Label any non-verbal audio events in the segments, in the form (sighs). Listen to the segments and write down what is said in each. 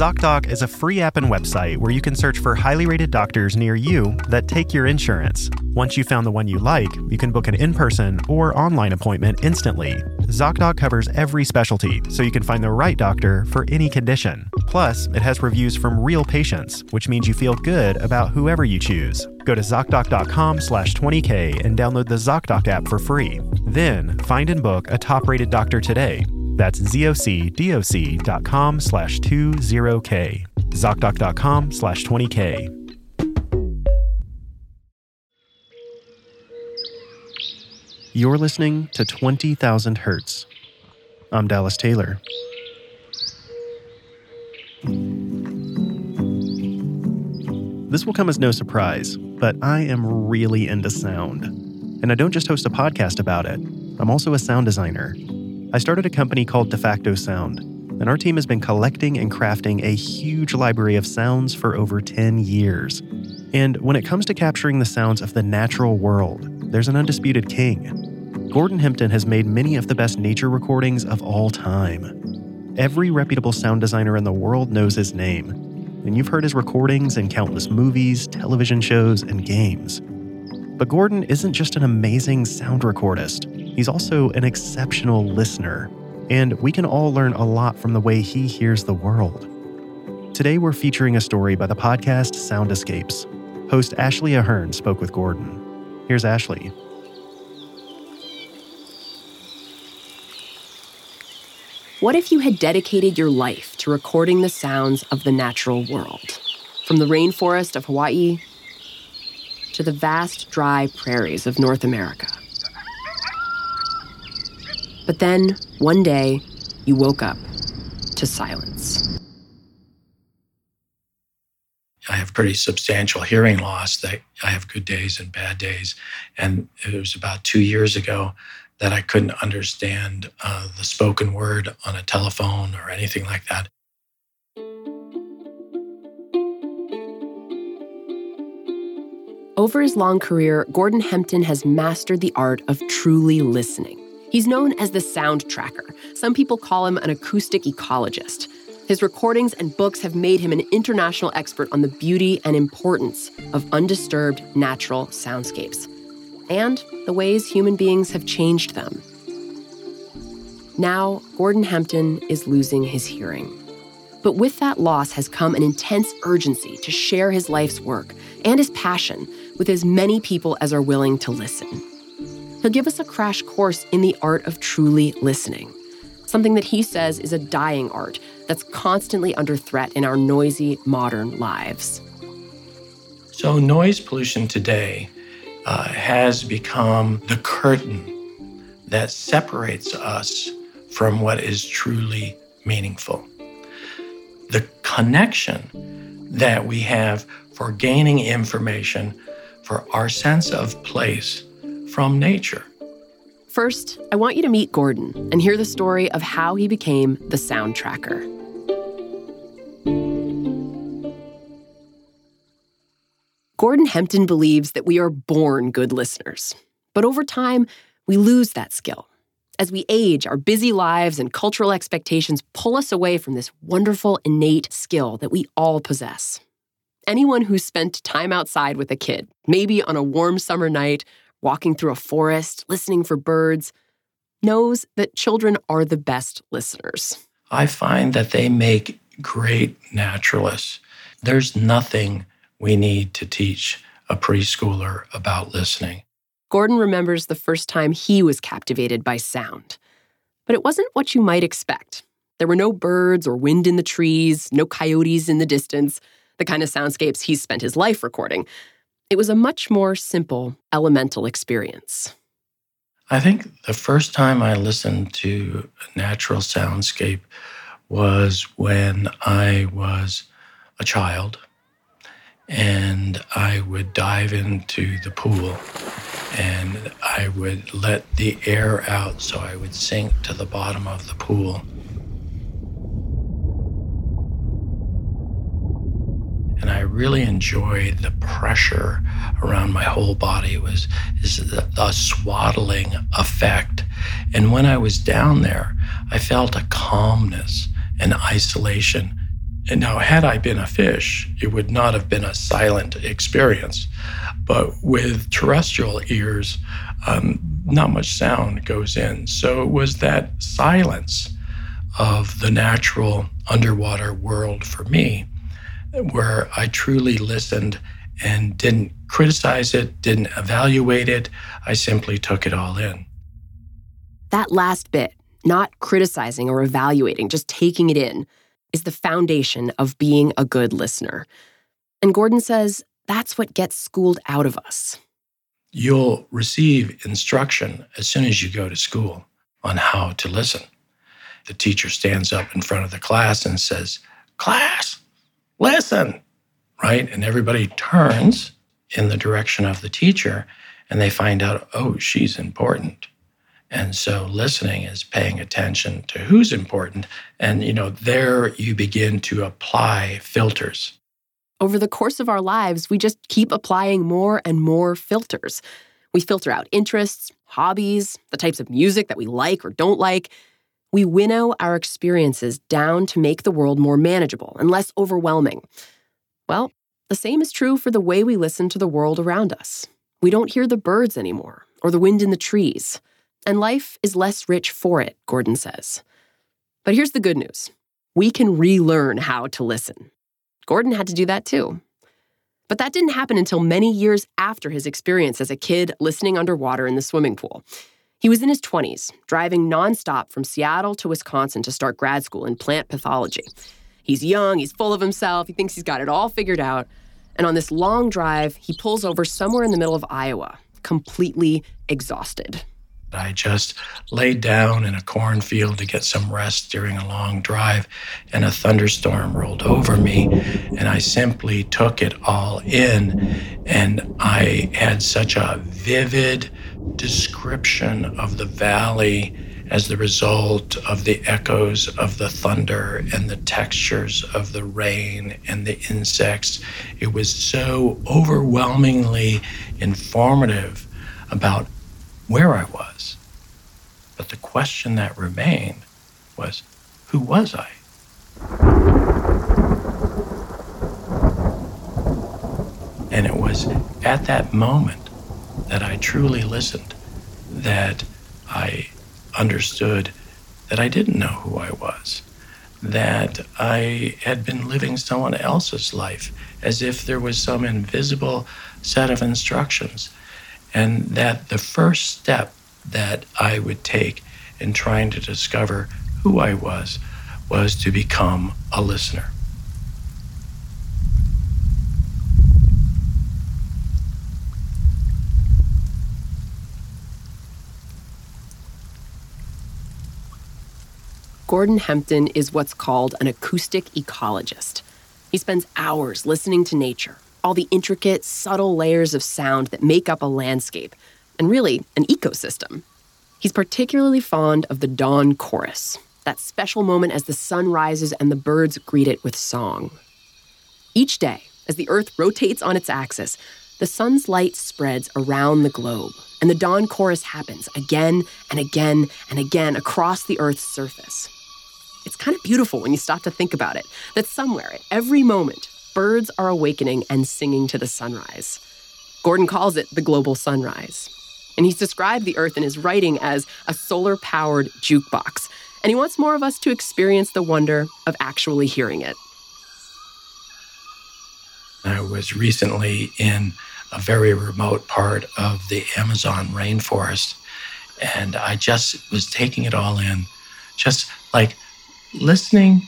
ZocDoc is a free app and website where you can search for highly rated doctors near you that take your insurance. Once you found the one you like, you can book an in person or online appointment instantly. ZocDoc covers every specialty, so you can find the right doctor for any condition. Plus, it has reviews from real patients, which means you feel good about whoever you choose. Go to ZocDoc.com slash 20K and download the ZocDoc app for free. Then, find and book a top rated doctor today. That's zocdoc.com slash 20K. ZocDoc.com slash 20K. You're listening to 20,000 Hertz. I'm Dallas Taylor. This will come as no surprise, but I am really into sound. And I don't just host a podcast about it, I'm also a sound designer. I started a company called DeFacto Sound, and our team has been collecting and crafting a huge library of sounds for over 10 years. And when it comes to capturing the sounds of the natural world, there's an undisputed king. Gordon Hempton has made many of the best nature recordings of all time. Every reputable sound designer in the world knows his name, and you've heard his recordings in countless movies, television shows, and games. But Gordon isn't just an amazing sound recordist, he's also an exceptional listener, and we can all learn a lot from the way he hears the world. Today, we're featuring a story by the podcast Sound Escapes. Host Ashley Ahern spoke with Gordon. Here's Ashley. What if you had dedicated your life to recording the sounds of the natural world? From the rainforest of Hawaii to the vast dry prairies of North America. But then, one day, you woke up to silence. I have pretty substantial hearing loss that I have good days and bad days. And it was about two years ago that I couldn't understand uh, the spoken word on a telephone or anything like that. Over his long career, Gordon Hempton has mastered the art of truly listening. He's known as the sound tracker. Some people call him an acoustic ecologist. His recordings and books have made him an international expert on the beauty and importance of undisturbed natural soundscapes and the ways human beings have changed them. Now, Gordon Hempton is losing his hearing. But with that loss has come an intense urgency to share his life's work and his passion with as many people as are willing to listen. He'll give us a crash course in the art of truly listening, something that he says is a dying art that's constantly under threat in our noisy modern lives. So, noise pollution today uh, has become the curtain that separates us from what is truly meaningful. The connection that we have for gaining information for our sense of place from nature. First, I want you to meet Gordon and hear the story of how he became the sound tracker. Gordon Hempton believes that we are born good listeners, but over time, we lose that skill. As we age, our busy lives and cultural expectations pull us away from this wonderful innate skill that we all possess. Anyone who's spent time outside with a kid, maybe on a warm summer night, walking through a forest, listening for birds, knows that children are the best listeners. I find that they make great naturalists. There's nothing we need to teach a preschooler about listening. Gordon remembers the first time he was captivated by sound. But it wasn't what you might expect. There were no birds or wind in the trees, no coyotes in the distance, the kind of soundscapes he spent his life recording. It was a much more simple, elemental experience. I think the first time I listened to a natural soundscape was when I was a child and I would dive into the pool and I would let the air out so I would sink to the bottom of the pool. And I really enjoyed the pressure around my whole body. It was is the, swaddling effect. And when I was down there, I felt a calmness and isolation And now, had I been a fish, it would not have been a silent experience. But with terrestrial ears, um, not much sound goes in. So it was that silence of the natural underwater world for me where I truly listened and didn't criticize it, didn't evaluate it. I simply took it all in. That last bit, not criticizing or evaluating, just taking it in, is the foundation of being a good listener. And Gordon says that's what gets schooled out of us. You'll receive instruction as soon as you go to school on how to listen. The teacher stands up in front of the class and says, Class, listen, right? And everybody turns in the direction of the teacher and they find out, oh, she's important. And so listening is paying attention to who's important. And, you know, there you begin to apply filters. Over the course of our lives, we just keep applying more and more filters. We filter out interests, hobbies, the types of music that we like or don't like. We winnow our experiences down to make the world more manageable and less overwhelming. Well, the same is true for the way we listen to the world around us. We don't hear the birds anymore or the wind in the trees and life is less rich for it, Gordon says. But here's the good news we can relearn how to listen. Gordon had to do that too. But that didn't happen until many years after his experience as a kid listening underwater in the swimming pool. He was in his 20s, driving nonstop from Seattle to Wisconsin to start grad school in plant pathology. He's young, he's full of himself, he thinks he's got it all figured out. And on this long drive, he pulls over somewhere in the middle of Iowa, completely exhausted. I just laid down in a cornfield to get some rest during a long drive, and a thunderstorm rolled over me, and I simply took it all in. And I had such a vivid description of the valley as the result of the echoes of the thunder and the textures of the rain and the insects. It was so overwhelmingly informative about where I was. But the question that remained was who was I? And it was at that moment that I truly listened, that I understood that I didn't know who I was, that I had been living someone else's life as if there was some invisible set of instructions and that the first step that I would take in trying to discover who I was was to become a listener. Gordon Hempton is what's called an acoustic ecologist. He spends hours listening to nature, all the intricate, subtle layers of sound that make up a landscape, and really an ecosystem. He's particularly fond of the dawn chorus, that special moment as the sun rises and the birds greet it with song. Each day, as the Earth rotates on its axis, the sun's light spreads around the globe, and the dawn chorus happens again and again and again across the Earth's surface. It's kind of beautiful when you stop to think about it that somewhere, at every moment, birds are awakening and singing to the sunrise. Gordon calls it the global sunrise. And he's described the Earth in his writing as a solar powered jukebox. And he wants more of us to experience the wonder of actually hearing it. I was recently in a very remote part of the Amazon rainforest, and I just was taking it all in, just like listening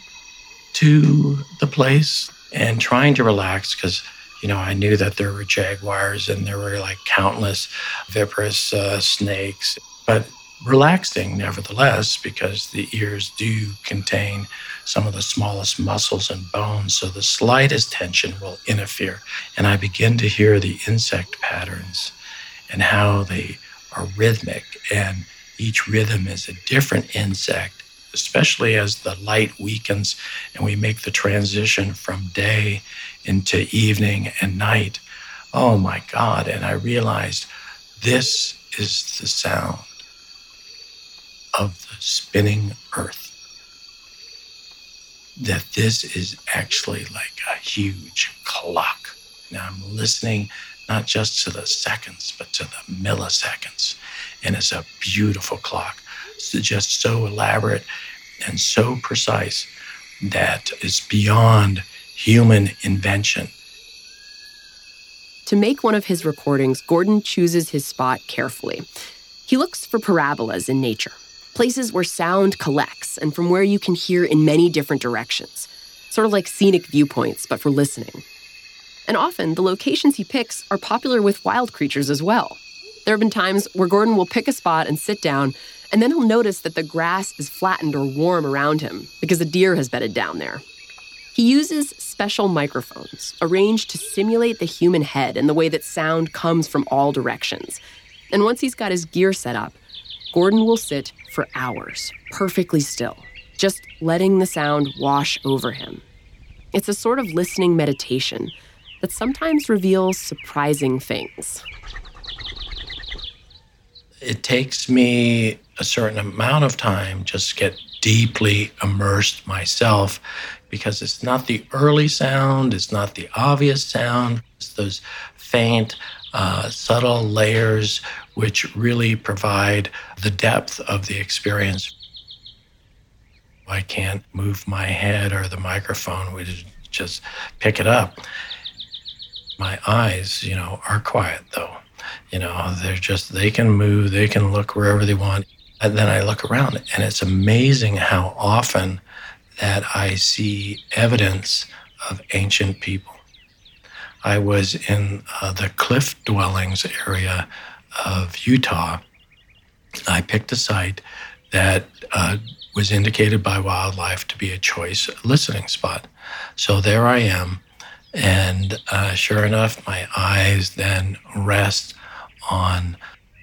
to the place and trying to relax because you know i knew that there were jaguars and there were like countless viperous uh, snakes but relaxing nevertheless because the ears do contain some of the smallest muscles and bones so the slightest tension will interfere. And i begin to hear the insect patterns and how they are rhythmic and each rhythm is a different insect especially as the light weakens and we make the transition from day into evening and night. Oh my God. And I realized this is the sound of the spinning earth. that this is actually like a huge clock. Now I'm listening not just to the seconds, but to the milliseconds. And it's a beautiful clock. It's just so elaborate and so precise that is beyond human invention. To make one of his recordings, Gordon chooses his spot carefully. He looks for parabolas in nature, places where sound collects and from where you can hear in many different directions, sort of like scenic viewpoints, but for listening. And often, the locations he picks are popular with wild creatures as well. There have been times where Gordon will pick a spot and sit down, and then he'll notice that the grass is flattened or warm around him because a deer has bedded down there. He uses special microphones arranged to simulate the human head and the way that sound comes from all directions. And once he's got his gear set up, Gordon will sit for hours, perfectly still, just letting the sound wash over him. It's a sort of listening meditation that sometimes reveals surprising things. It takes me a certain amount of time just to get deeply immersed myself because it's not the early sound, it's not the obvious sound, it's those faint, uh, subtle layers which really provide the depth of the experience. I can't move my head or the microphone would just pick it up. My eyes, you know, are quiet though. You know, they're just, they can move, they can look wherever they want. And then I look around and it's amazing how often that I see evidence of ancient people. I was in uh, the cliff dwellings area of Utah. I picked a site that uh, was indicated by wildlife to be a choice listening spot. So there I am. And uh, sure enough, my eyes then rest on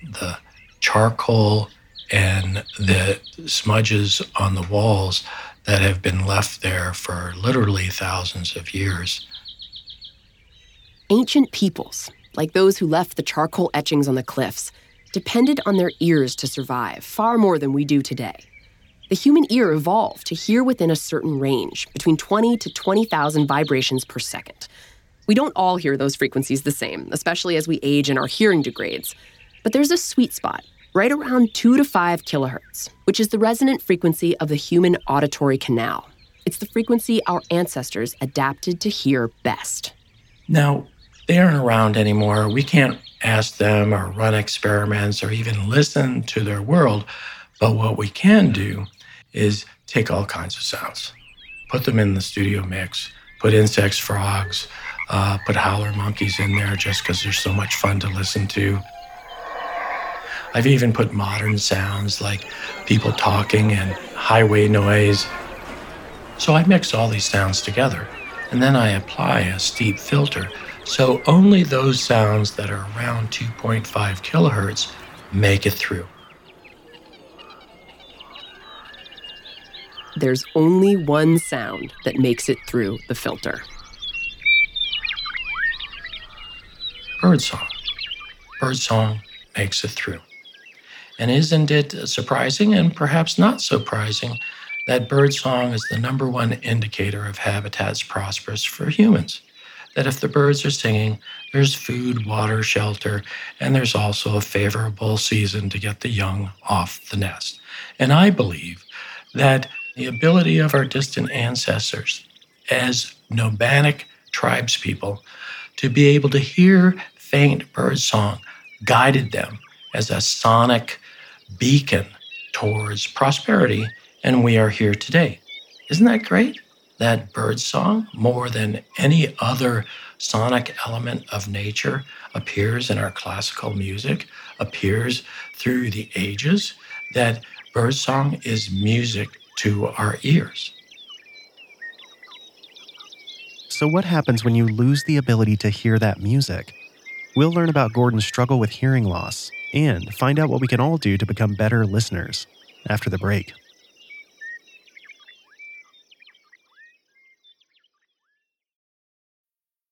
the charcoal and the smudges on the walls that have been left there for literally thousands of years. Ancient peoples, like those who left the charcoal etchings on the cliffs, depended on their ears to survive far more than we do today. The human ear evolved to hear within a certain range, between 20 to 20,000 vibrations per second. We don't all hear those frequencies the same, especially as we age and our hearing degrades. But there's a sweet spot right around 2 to 5 kilohertz, which is the resonant frequency of the human auditory canal. It's the frequency our ancestors adapted to hear best. Now, they aren't around anymore. We can't ask them or run experiments or even listen to their world. But what we can do is take all kinds of sounds, put them in the studio mix, put insects, frogs, uh, put howler monkeys in there just because they're so much fun to listen to. I've even put modern sounds like people talking and highway noise. So I mix all these sounds together and then I apply a steep filter. So only those sounds that are around 2.5 kilohertz make it through. There's only one sound that makes it through the filter. Birdsong. Birdsong makes it through. And isn't it surprising and perhaps not surprising that birdsong is the number one indicator of habitats prosperous for humans? That if the birds are singing, there's food, water, shelter, and there's also a favorable season to get the young off the nest. And I believe that the ability of our distant ancestors as nomadic tribespeople to be able to hear faint birdsong guided them as a sonic beacon towards prosperity, and we are here today. Isn't that great? That bird song, more than any other sonic element of nature, appears in our classical music, appears through the ages, that bird song is music to our ears. So, what happens when you lose the ability to hear that music? We'll learn about Gordon's struggle with hearing loss and find out what we can all do to become better listeners after the break.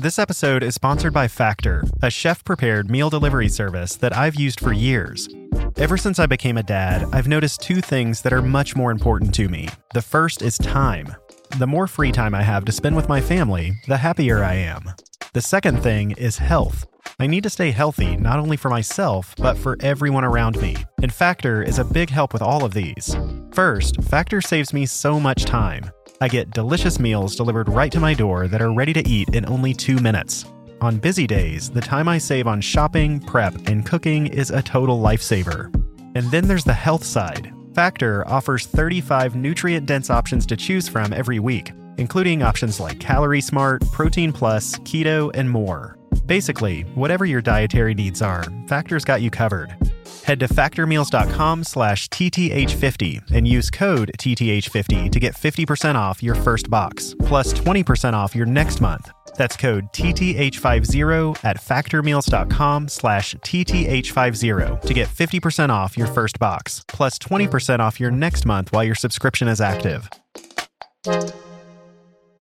This episode is sponsored by Factor, a chef prepared meal delivery service that I've used for years. Ever since I became a dad, I've noticed two things that are much more important to me. The first is time. The more free time I have to spend with my family, the happier I am. The second thing is health. I need to stay healthy not only for myself, but for everyone around me. And Factor is a big help with all of these. First, Factor saves me so much time. I get delicious meals delivered right to my door that are ready to eat in only two minutes. On busy days, the time I save on shopping, prep, and cooking is a total lifesaver. And then there's the health side. Factor offers 35 nutrient dense options to choose from every week, including options like Calorie Smart, Protein Plus, Keto, and more. Basically, whatever your dietary needs are, Factor's got you covered. Head to factormeals.com slash TTH50 and use code TTH50 to get 50% off your first box, plus 20% off your next month. That's code TTH50 at factormeals.com slash TTH50 to get 50% off your first box, plus 20% off your next month while your subscription is active.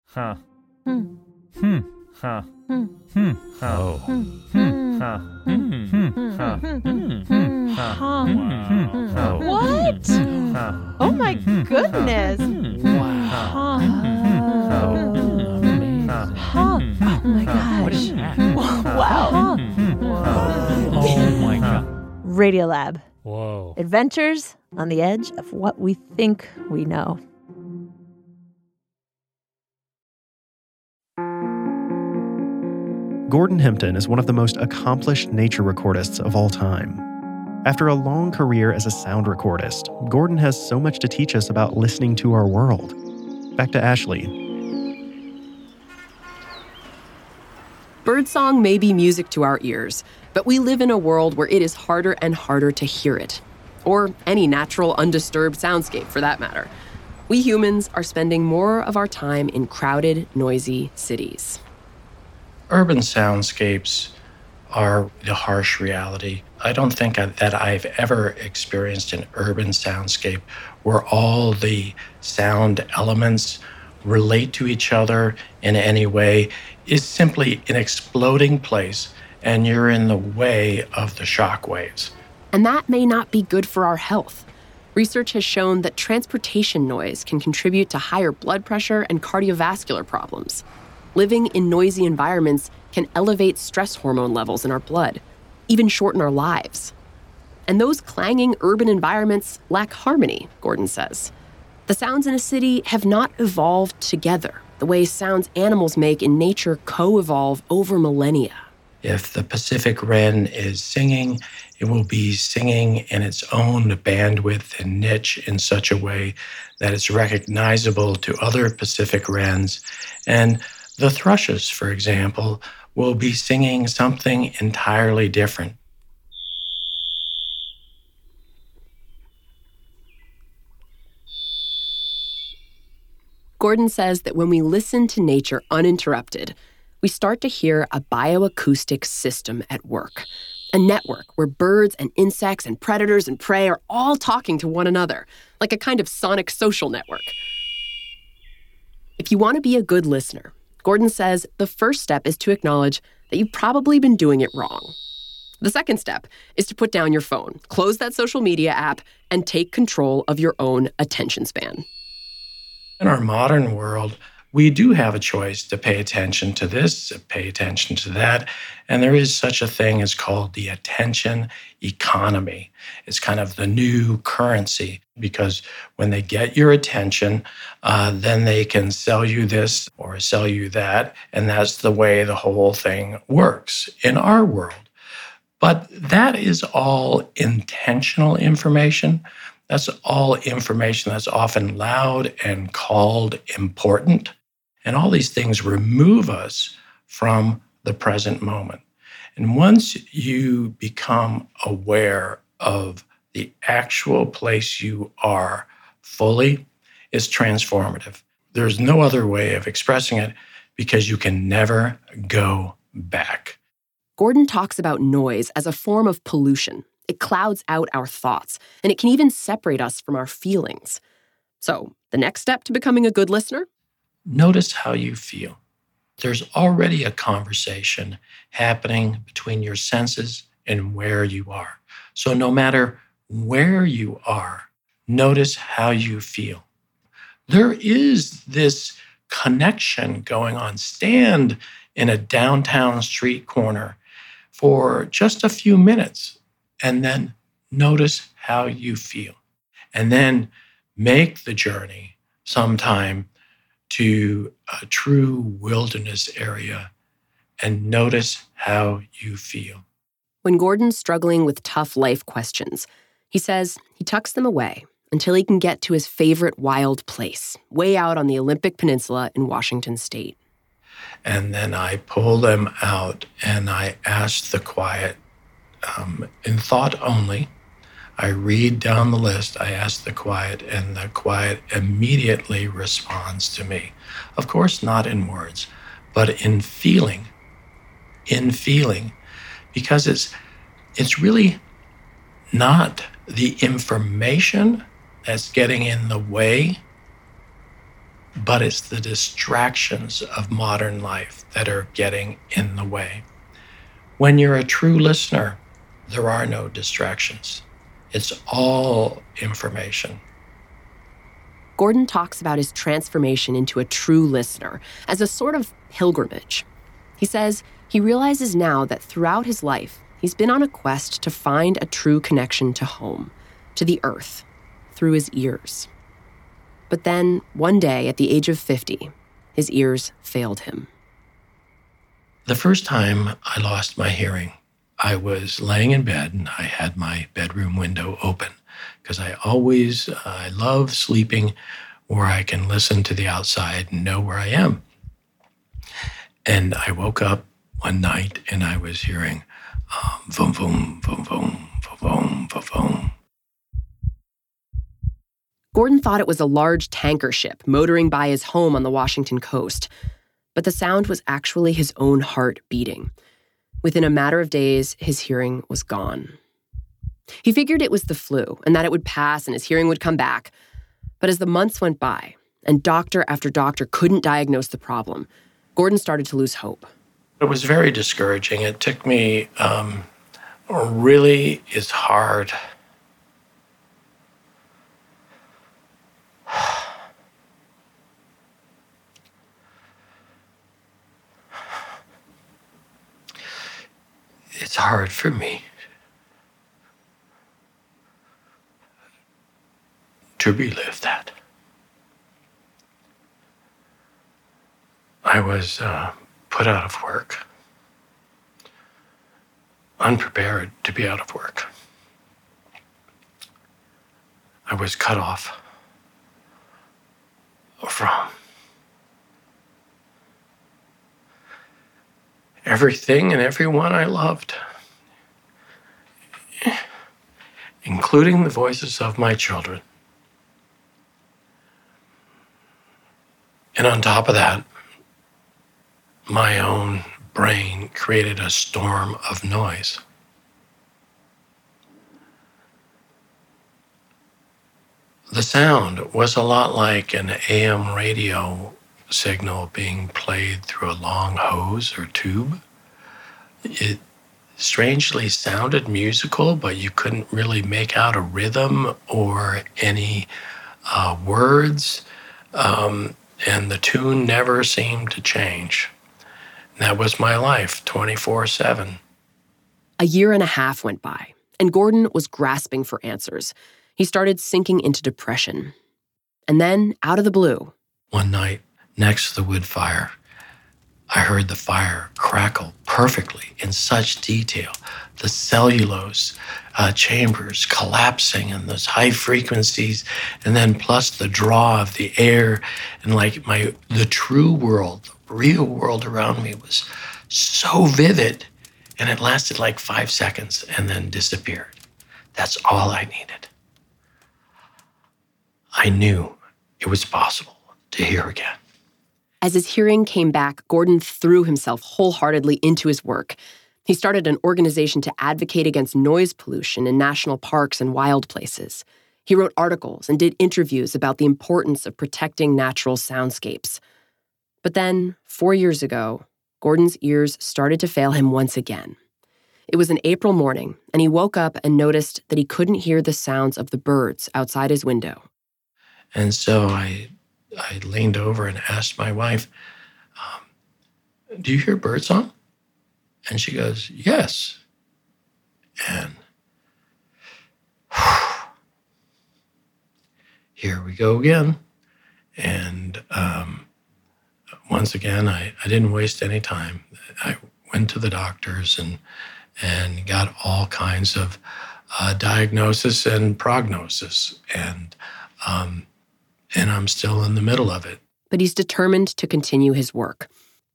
Huh. Hmm. Hmm. Huh. Hmm. Hmm. Oh. Hmm. Huh. Hmm. Hmm. Hmm. Huh. Wow. What? Oh my goodness. Wow. Huh. Oh my gosh. What is that? Wow. Oh my god. Radiolab. Whoa. Adventures on the edge of what we think we know. Gordon Hempton is one of the most accomplished nature recordists of all time. After a long career as a sound recordist, Gordon has so much to teach us about listening to our world. Back to Ashley. Birdsong may be music to our ears, but we live in a world where it is harder and harder to hear it. Or any natural, undisturbed soundscape for that matter. We humans are spending more of our time in crowded, noisy cities. Urban soundscapes are the harsh reality. I don't think that I've ever experienced an urban soundscape where all the sound elements relate to each other in any way. It's simply an exploding place, and you're in the way of the shock waves. And that may not be good for our health. Research has shown that transportation noise can contribute to higher blood pressure and cardiovascular problems. Living in noisy environments can elevate stress hormone levels in our blood, even shorten our lives. And those clanging urban environments lack harmony, Gordon says. The sounds in a city have not evolved together the way sounds animals make in nature co evolve over millennia. If the Pacific wren is singing, it will be singing in its own bandwidth and niche in such a way that it's recognizable to other Pacific wrens. And the thrushes, for example, will be singing something entirely different. Gordon says that when we listen to nature uninterrupted, we start to hear a bioacoustic system at work, a network where birds and insects and predators and prey are all talking to one another, like a kind of sonic social network. If you want to be a good listener, Gordon says the first step is to acknowledge that you've probably been doing it wrong. The second step is to put down your phone, close that social media app, and take control of your own attention span. In our modern world, we do have a choice to pay attention to this, to pay attention to that. And there is such a thing as called the attention economy. It's kind of the new currency because when they get your attention, uh, then they can sell you this or sell you that. And that's the way the whole thing works in our world. But that is all intentional information. That's all information that's often loud and called important. And all these things remove us from the present moment. And once you become aware of the actual place you are fully, it's transformative. There's no other way of expressing it because you can never go back. Gordon talks about noise as a form of pollution. It clouds out our thoughts, and it can even separate us from our feelings. So, the next step to becoming a good listener? Notice how you feel. There's already a conversation happening between your senses and where you are. So, no matter where you are, notice how you feel. There is this connection going on. Stand in a downtown street corner for just a few minutes and then notice how you feel. And then make the journey sometime to a true wilderness area and notice how you feel. When Gordon's struggling with tough life questions, he says he tucks them away until he can get to his favorite wild place, way out on the Olympic Peninsula in Washington state. And then I pull them out and I ask the quiet um, in thought only. I read down the list, I ask the quiet, and the quiet immediately responds to me. Of course, not in words, but in feeling. In feeling. Because it's it's really not the information that's getting in the way, but it's the distractions of modern life that are getting in the way. When you're a true listener, there are no distractions. It's all information. Gordon talks about his transformation into a true listener as a sort of pilgrimage. He says he realizes now that throughout his life, he's been on a quest to find a true connection to home, to the earth, through his ears. But then, one day at the age of 50, his ears failed him. The first time I lost my hearing, I was laying in bed and I had my bedroom window open because I always, uh, I love sleeping where I can listen to the outside and know where I am. And I woke up one night and I was hearing um, boom, boom, boom, boom, boom, boom, boom. Gordon thought it was a large tanker ship motoring by his home on the Washington coast, but the sound was actually his own heart beating. Within a matter of days, his hearing was gone. He figured it was the flu and that it would pass and his hearing would come back. But as the months went by and doctor after doctor couldn't diagnose the problem, Gordon started to lose hope. It was very discouraging. It took me, um, really is hard. It's hard for me to relive that. I was uh, put out of work, unprepared to be out of work. I was cut off from everything and everyone I loved, including the voices of my children. And on top of that, my own brain created a storm of noise. The sound was a lot like an AM radio signal being played through a long hose or tube. It strangely sounded musical, but you couldn't really make out a rhythm or any uh, words. Um, and the tune never seemed to change. that was my life 24 7. A year and a half went by, and Gordon was grasping for answers. He started sinking into depression. And then, out of the blue, one night next to the wood fire, I heard the fire crackle perfectly in such detail. The cellulose uh, chambers collapsing and those high frequencies, and then plus the draw of the air, and like my the true world, the real world around me was so vivid, and it lasted like five seconds and then disappeared. That's all I needed. I knew it was possible to hear again. As his hearing came back, Gordon threw himself wholeheartedly into his work. He started an organization to advocate against noise pollution in national parks and wild places. He wrote articles and did interviews about the importance of protecting natural soundscapes. But then, four years ago, Gordon's ears started to fail him once again. It was an April morning, and he woke up and noticed that he couldn't hear the sounds of the birds outside his window. And so I I leaned over and asked my wife, um, Do you hear birdsong? And she goes, Yes. And (sighs) here we go again. And um, once again, I, I didn't waste any time. I went to the doctors and and got all kinds of uh, diagnosis and prognosis. And um, and I'm still in the middle of it. But he's determined to continue his work.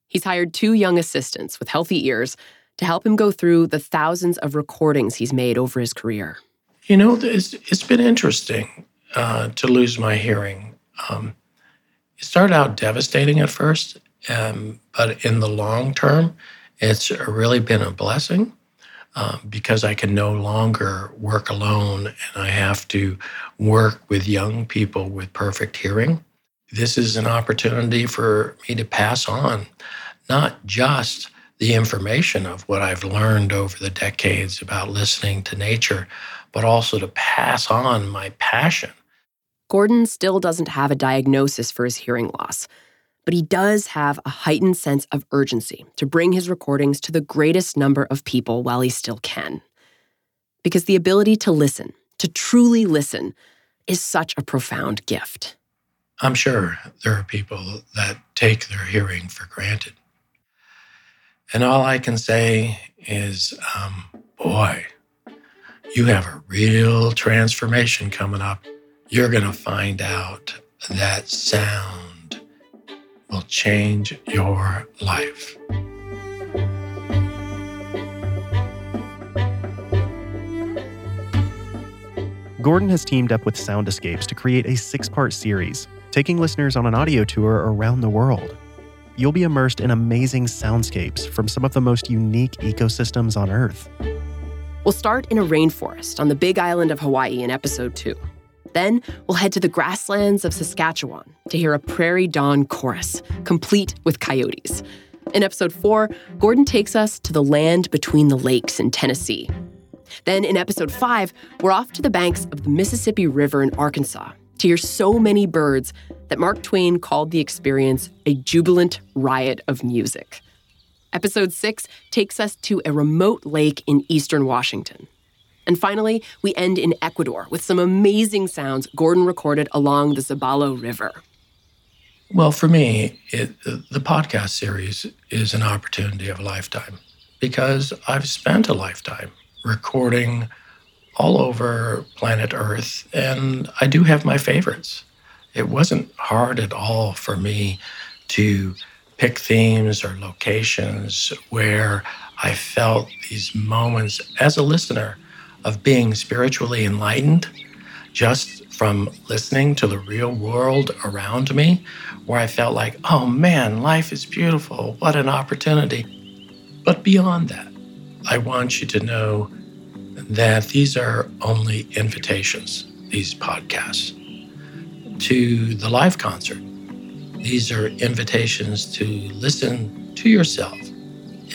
He's hired two young assistants with healthy ears to help him go through the thousands of recordings he's made over his career. You know, it's, it's been interesting uh, to lose my hearing. Um, it started out devastating at first, um, but in the long term, it's really been a blessing um, because I can no longer work alone and I have to work with young people with perfect hearing. This is an opportunity for me to pass on not just the information of what I've learned over the decades about listening to nature, but also to pass on my passion. Gordon still doesn't have a diagnosis for his hearing loss but he does have a heightened sense of urgency to bring his recordings to the greatest number of people while he still can. Because the ability to listen, to truly listen, is such a profound gift. I'm sure there are people that take their hearing for granted. And all I can say is, um, boy, you have a real transformation coming up. You're going to find out that sound will change your life. Gordon has teamed up with Sound Escapes to create a six part series, taking listeners on an audio tour around the world. You'll be immersed in amazing soundscapes from some of the most unique ecosystems on Earth. We'll start in a rainforest on the big island of Hawaii in episode two. Then we'll head to the grasslands of Saskatchewan to hear a prairie dawn chorus, complete with coyotes. In episode four, Gordon takes us to the land between the lakes in Tennessee. Then in episode five, we're off to the banks of the Mississippi River in Arkansas to hear so many birds that Mark Twain called the experience a jubilant riot of music. Episode six takes us to a remote lake in eastern Washington. And finally, we end in Ecuador with some amazing sounds Gordon recorded along the Zabalo River. Well, for me, it, the podcast series is an opportunity of a lifetime because I've spent a lifetime recording all over planet Earth, and I do have my favorites. It wasn't hard at all for me to pick themes or locations where I felt these moments as a listener of being spiritually enlightened just from listening to the real world around me, where I felt like, oh man, life is beautiful. What an opportunity. But beyond that, I want you to know that these are only invitations, these podcasts, to the live concert. These are invitations to listen to yourself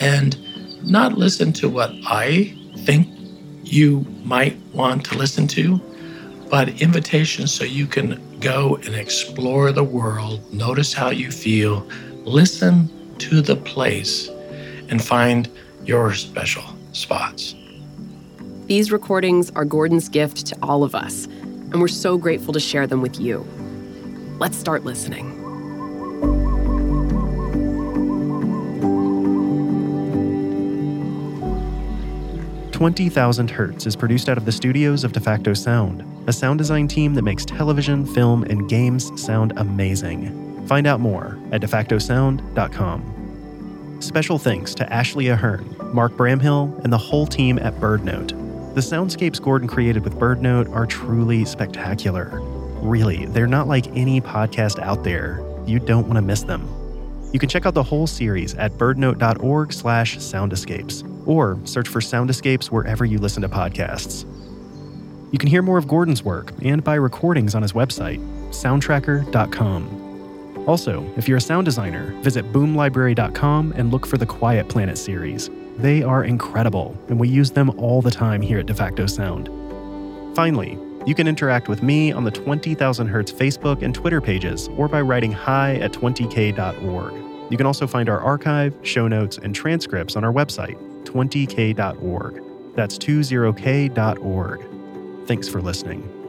and not listen to what I think you might want to listen to, but invitations so you can go and explore the world, notice how you feel, listen to the place, and find your special spots. These recordings are Gordon's gift to all of us, and we're so grateful to share them with you. Let's start listening. 20,000 Hertz is produced out of the studios of DeFacto Sound, a sound design team that makes television, film, and games sound amazing. Find out more at defactosound.com. Special thanks to Ashley Ahern, Mark Bramhill, and the whole team at BirdNote. The soundscapes Gordon created with BirdNote are truly spectacular. Really, they're not like any podcast out there. You don't want to miss them. You can check out the whole series at birdnote.org slash soundescapes or search for Sound Escapes wherever you listen to podcasts. You can hear more of Gordon's work and buy recordings on his website, soundtracker.com. Also, if you're a sound designer, visit boomlibrary.com and look for the Quiet Planet series. They are incredible, and we use them all the time here at DeFacto Sound. Finally, you can interact with me on the 20,000 Hertz Facebook and Twitter pages or by writing hi at 20k.org. You can also find our archive, show notes, and transcripts on our website, 20k.org. That's 20k.org. Thanks for listening.